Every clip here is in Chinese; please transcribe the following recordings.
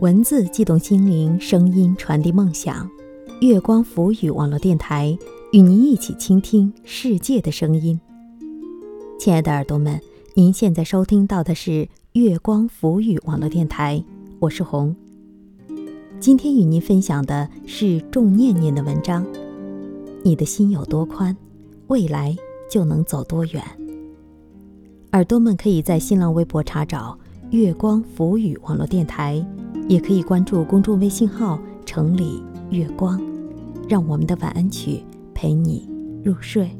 文字悸动心灵，声音传递梦想。月光浮语网络电台与您一起倾听世界的声音。亲爱的耳朵们，您现在收听到的是月光浮语网络电台，我是红。今天与您分享的是仲念念的文章。你的心有多宽，未来就能走多远。耳朵们可以在新浪微博查找“月光浮语网络电台”，也可以关注公众微信号“城里月光”，让我们的晚安曲陪你入睡。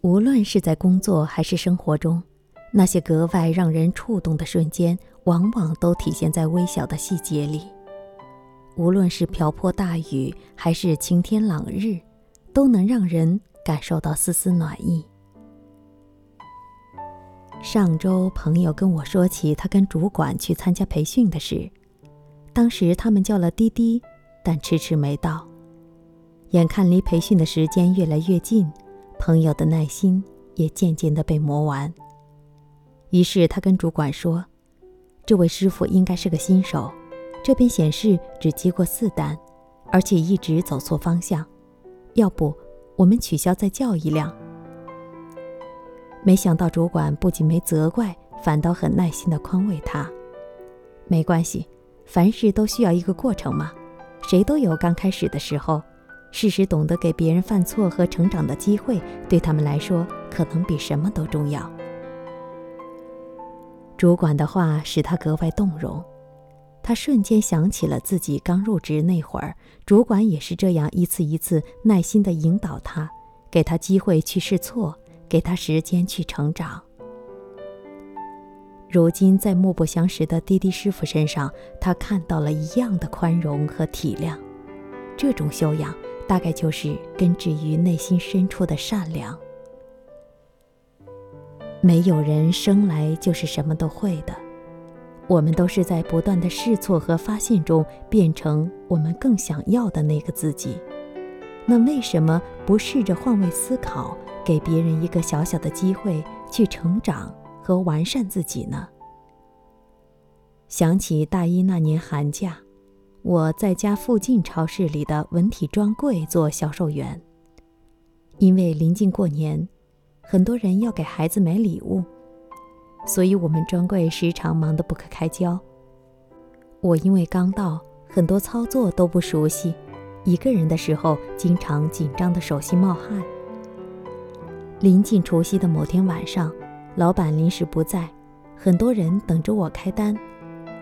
无论是在工作还是生活中，那些格外让人触动的瞬间，往往都体现在微小的细节里。无论是瓢泼大雨，还是晴天朗日，都能让人感受到丝丝暖意。上周，朋友跟我说起他跟主管去参加培训的事，当时他们叫了滴滴，但迟迟没到。眼看离培训的时间越来越近。朋友的耐心也渐渐的被磨完。于是他跟主管说：“这位师傅应该是个新手，这边显示只接过四单，而且一直走错方向。要不我们取消再叫一辆？”没想到主管不仅没责怪，反倒很耐心的宽慰他：“没关系，凡事都需要一个过程嘛，谁都有刚开始的时候。”适时懂得给别人犯错和成长的机会，对他们来说可能比什么都重要。主管的话使他格外动容，他瞬间想起了自己刚入职那会儿，主管也是这样一次一次耐心地引导他，给他机会去试错，给他时间去成长。如今在目不相识的滴滴师傅身上，他看到了一样的宽容和体谅，这种修养。大概就是根植于内心深处的善良。没有人生来就是什么都会的，我们都是在不断的试错和发现中变成我们更想要的那个自己。那为什么不试着换位思考，给别人一个小小的机会去成长和完善自己呢？想起大一那年寒假。我在家附近超市里的文体专柜做销售员。因为临近过年，很多人要给孩子买礼物，所以我们专柜时常忙得不可开交。我因为刚到，很多操作都不熟悉，一个人的时候经常紧张的手心冒汗。临近除夕的某天晚上，老板临时不在，很多人等着我开单，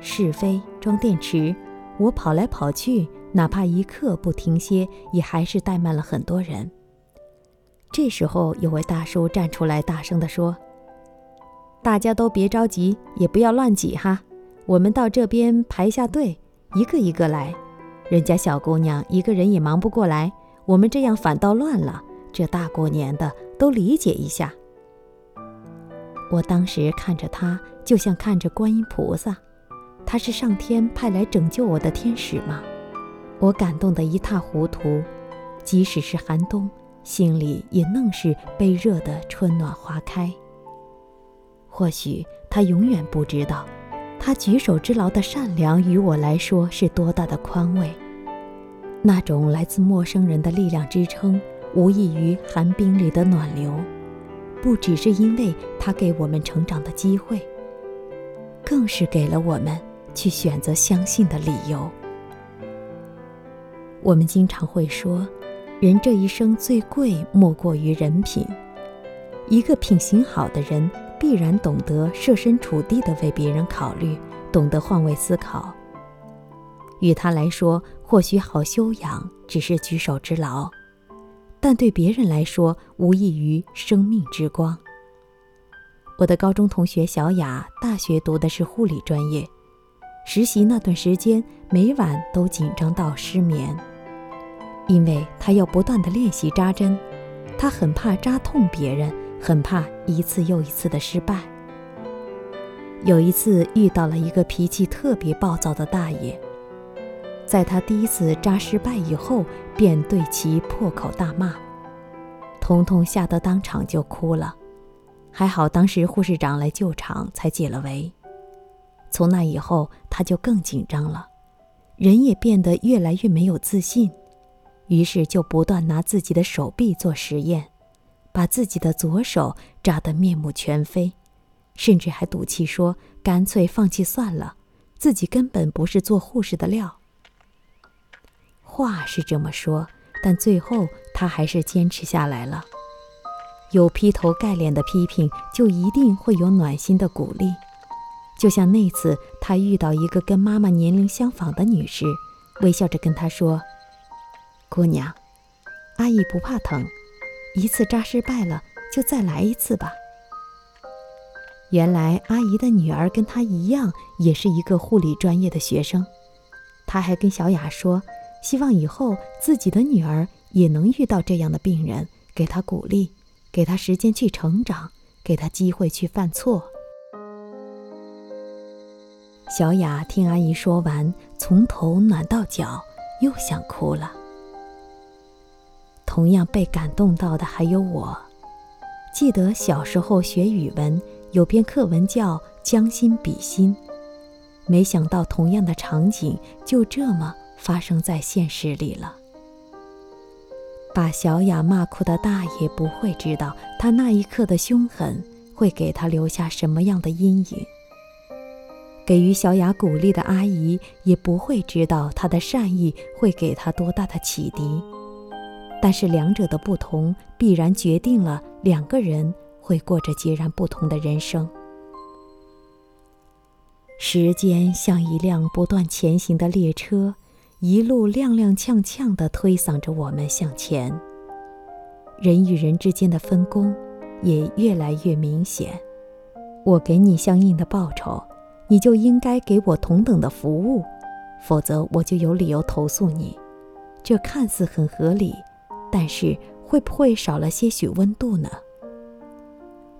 试飞装电池。我跑来跑去，哪怕一刻不停歇，也还是怠慢了很多人。这时候，有位大叔站出来，大声地说：“大家都别着急，也不要乱挤哈，我们到这边排下队，一个一个来。人家小姑娘一个人也忙不过来，我们这样反倒乱了。这大过年的，都理解一下。”我当时看着他，就像看着观音菩萨。他是上天派来拯救我的天使吗？我感动得一塌糊涂，即使是寒冬，心里也愣是被热得春暖花开。或许他永远不知道，他举手之劳的善良于我来说是多大的宽慰。那种来自陌生人的力量支撑，无异于寒冰里的暖流，不只是因为他给我们成长的机会，更是给了我们。去选择相信的理由。我们经常会说，人这一生最贵莫过于人品。一个品行好的人，必然懂得设身处地的为别人考虑，懂得换位思考。与他来说，或许好修养只是举手之劳，但对别人来说，无异于生命之光。我的高中同学小雅，大学读的是护理专业。实习那段时间，每晚都紧张到失眠，因为她要不断的练习扎针，她很怕扎痛别人，很怕一次又一次的失败。有一次遇到了一个脾气特别暴躁的大爷，在他第一次扎失败以后，便对其破口大骂，彤彤吓得当场就哭了。还好当时护士长来救场，才解了围。从那以后，他就更紧张了，人也变得越来越没有自信，于是就不断拿自己的手臂做实验，把自己的左手扎得面目全非，甚至还赌气说干脆放弃算了，自己根本不是做护士的料。话是这么说，但最后他还是坚持下来了。有劈头盖脸的批评，就一定会有暖心的鼓励。就像那次，他遇到一个跟妈妈年龄相仿的女士，微笑着跟她说：“姑娘，阿姨不怕疼，一次扎失败了就再来一次吧。”原来阿姨的女儿跟她一样，也是一个护理专业的学生。她还跟小雅说，希望以后自己的女儿也能遇到这样的病人，给她鼓励。给她时间去成长，给她机会去犯错。小雅听阿姨说完，从头暖到脚，又想哭了。同样被感动到的还有我。记得小时候学语文，有篇课文叫《将心比心》，没想到同样的场景就这么发生在现实里了。把小雅骂哭的大爷不会知道，他那一刻的凶狠会给他留下什么样的阴影。给予小雅鼓励的阿姨也不会知道，她的善意会给她多大的启迪。但是两者的不同，必然决定了两个人会过着截然不同的人生。时间像一辆不断前行的列车。一路踉踉跄跄地推搡着我们向前，人与人之间的分工也越来越明显。我给你相应的报酬，你就应该给我同等的服务，否则我就有理由投诉你。这看似很合理，但是会不会少了些许温度呢？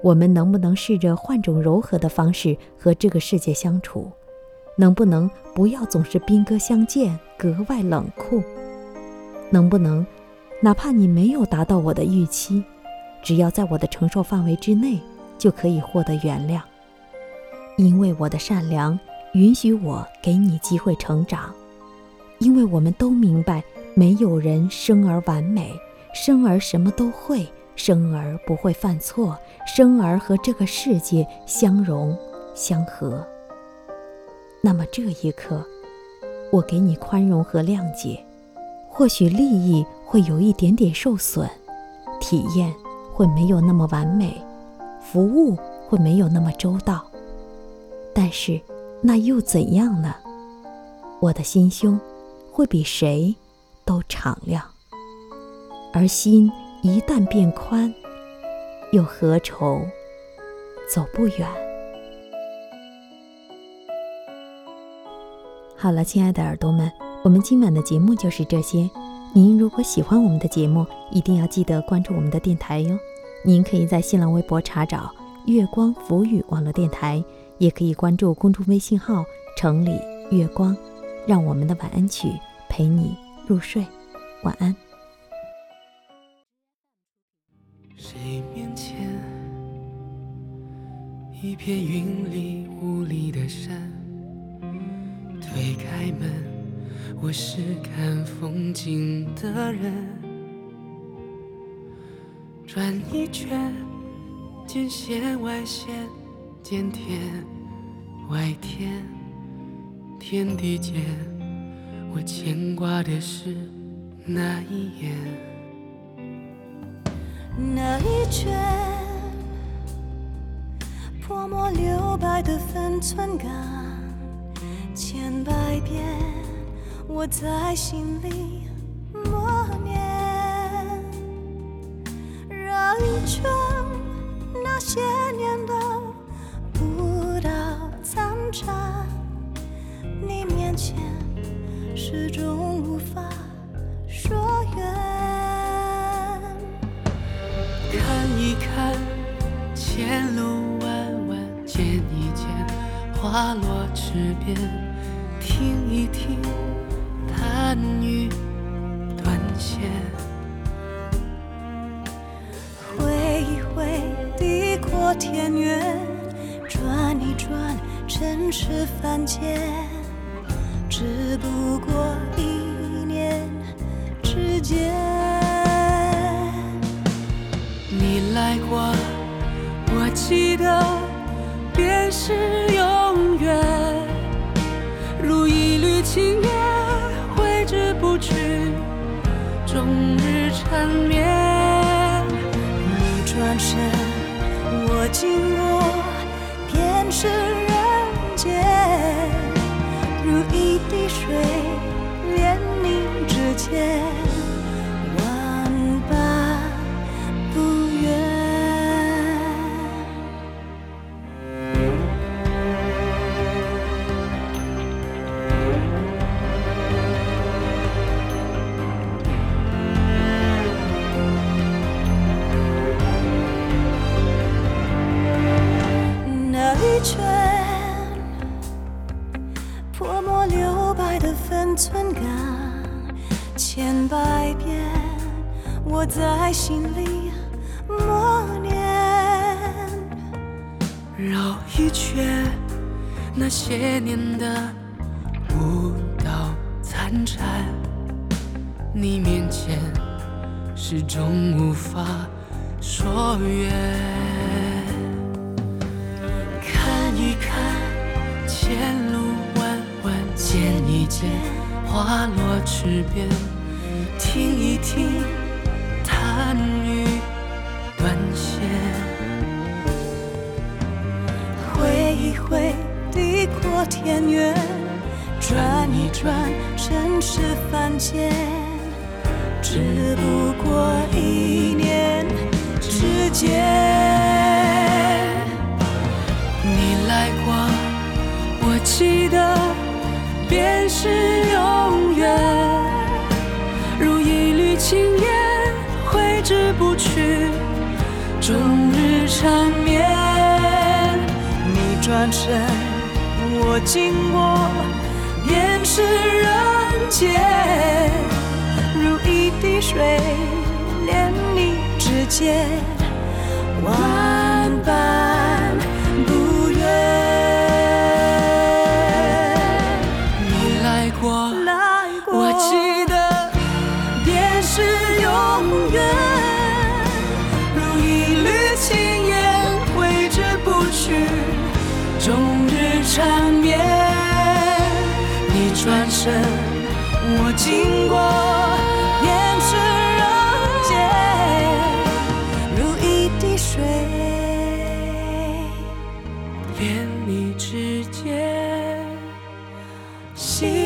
我们能不能试着换种柔和的方式和这个世界相处？能不能不要总是兵戈相见，格外冷酷？能不能，哪怕你没有达到我的预期，只要在我的承受范围之内，就可以获得原谅？因为我的善良，允许我给你机会成长。因为我们都明白，没有人生而完美，生而什么都会，生而不会犯错，生而和这个世界相融相合。那么这一刻，我给你宽容和谅解，或许利益会有一点点受损，体验会没有那么完美，服务会没有那么周到，但是那又怎样呢？我的心胸会比谁都敞亮，而心一旦变宽，又何愁走不远？好了，亲爱的耳朵们，我们今晚的节目就是这些。您如果喜欢我们的节目，一定要记得关注我们的电台哟。您可以在新浪微博查找“月光浮语网络电台”，也可以关注公众微信号“城里月光”，让我们的晚安曲陪你入睡。晚安。谁面前一片云里雾里的山？推开门，我是看风景的人。转一圈，见线外线，见天外天，天地间，我牵挂的是那一眼。那一圈，泼墨留白的分寸感。千百遍，我在心里默念，绕一圈，那些年的不到残渣，你面前始终无法说远。看一看前路弯弯，见一见花落池边，听一听叹雨断弦，挥一挥地过天远，转一转尘世凡间。只不过一念之间。你来过，我记得，便是永远，如一缕青烟，挥之不去，终日缠绵。你转身，我经过，便是水，连你指尖，分寸感，千百遍我在心里默念。绕一圈，那些年的舞蹈残蝉，你面前始终无法说远。看一看前路弯弯，见一见花落池边，听一听弹雨断弦。挥一挥地阔天远，转一转尘世凡间，只不过一念之间。你来过，我记得，便是永远，如一缕青烟，挥之不去，终日缠绵。你转身，我经过，便是人间，如一滴水，连你指尖，万般是永远，如一缕青烟挥之不去，终日缠绵。你转身，我经过，念指人间。如一滴水，恋你指尖，心。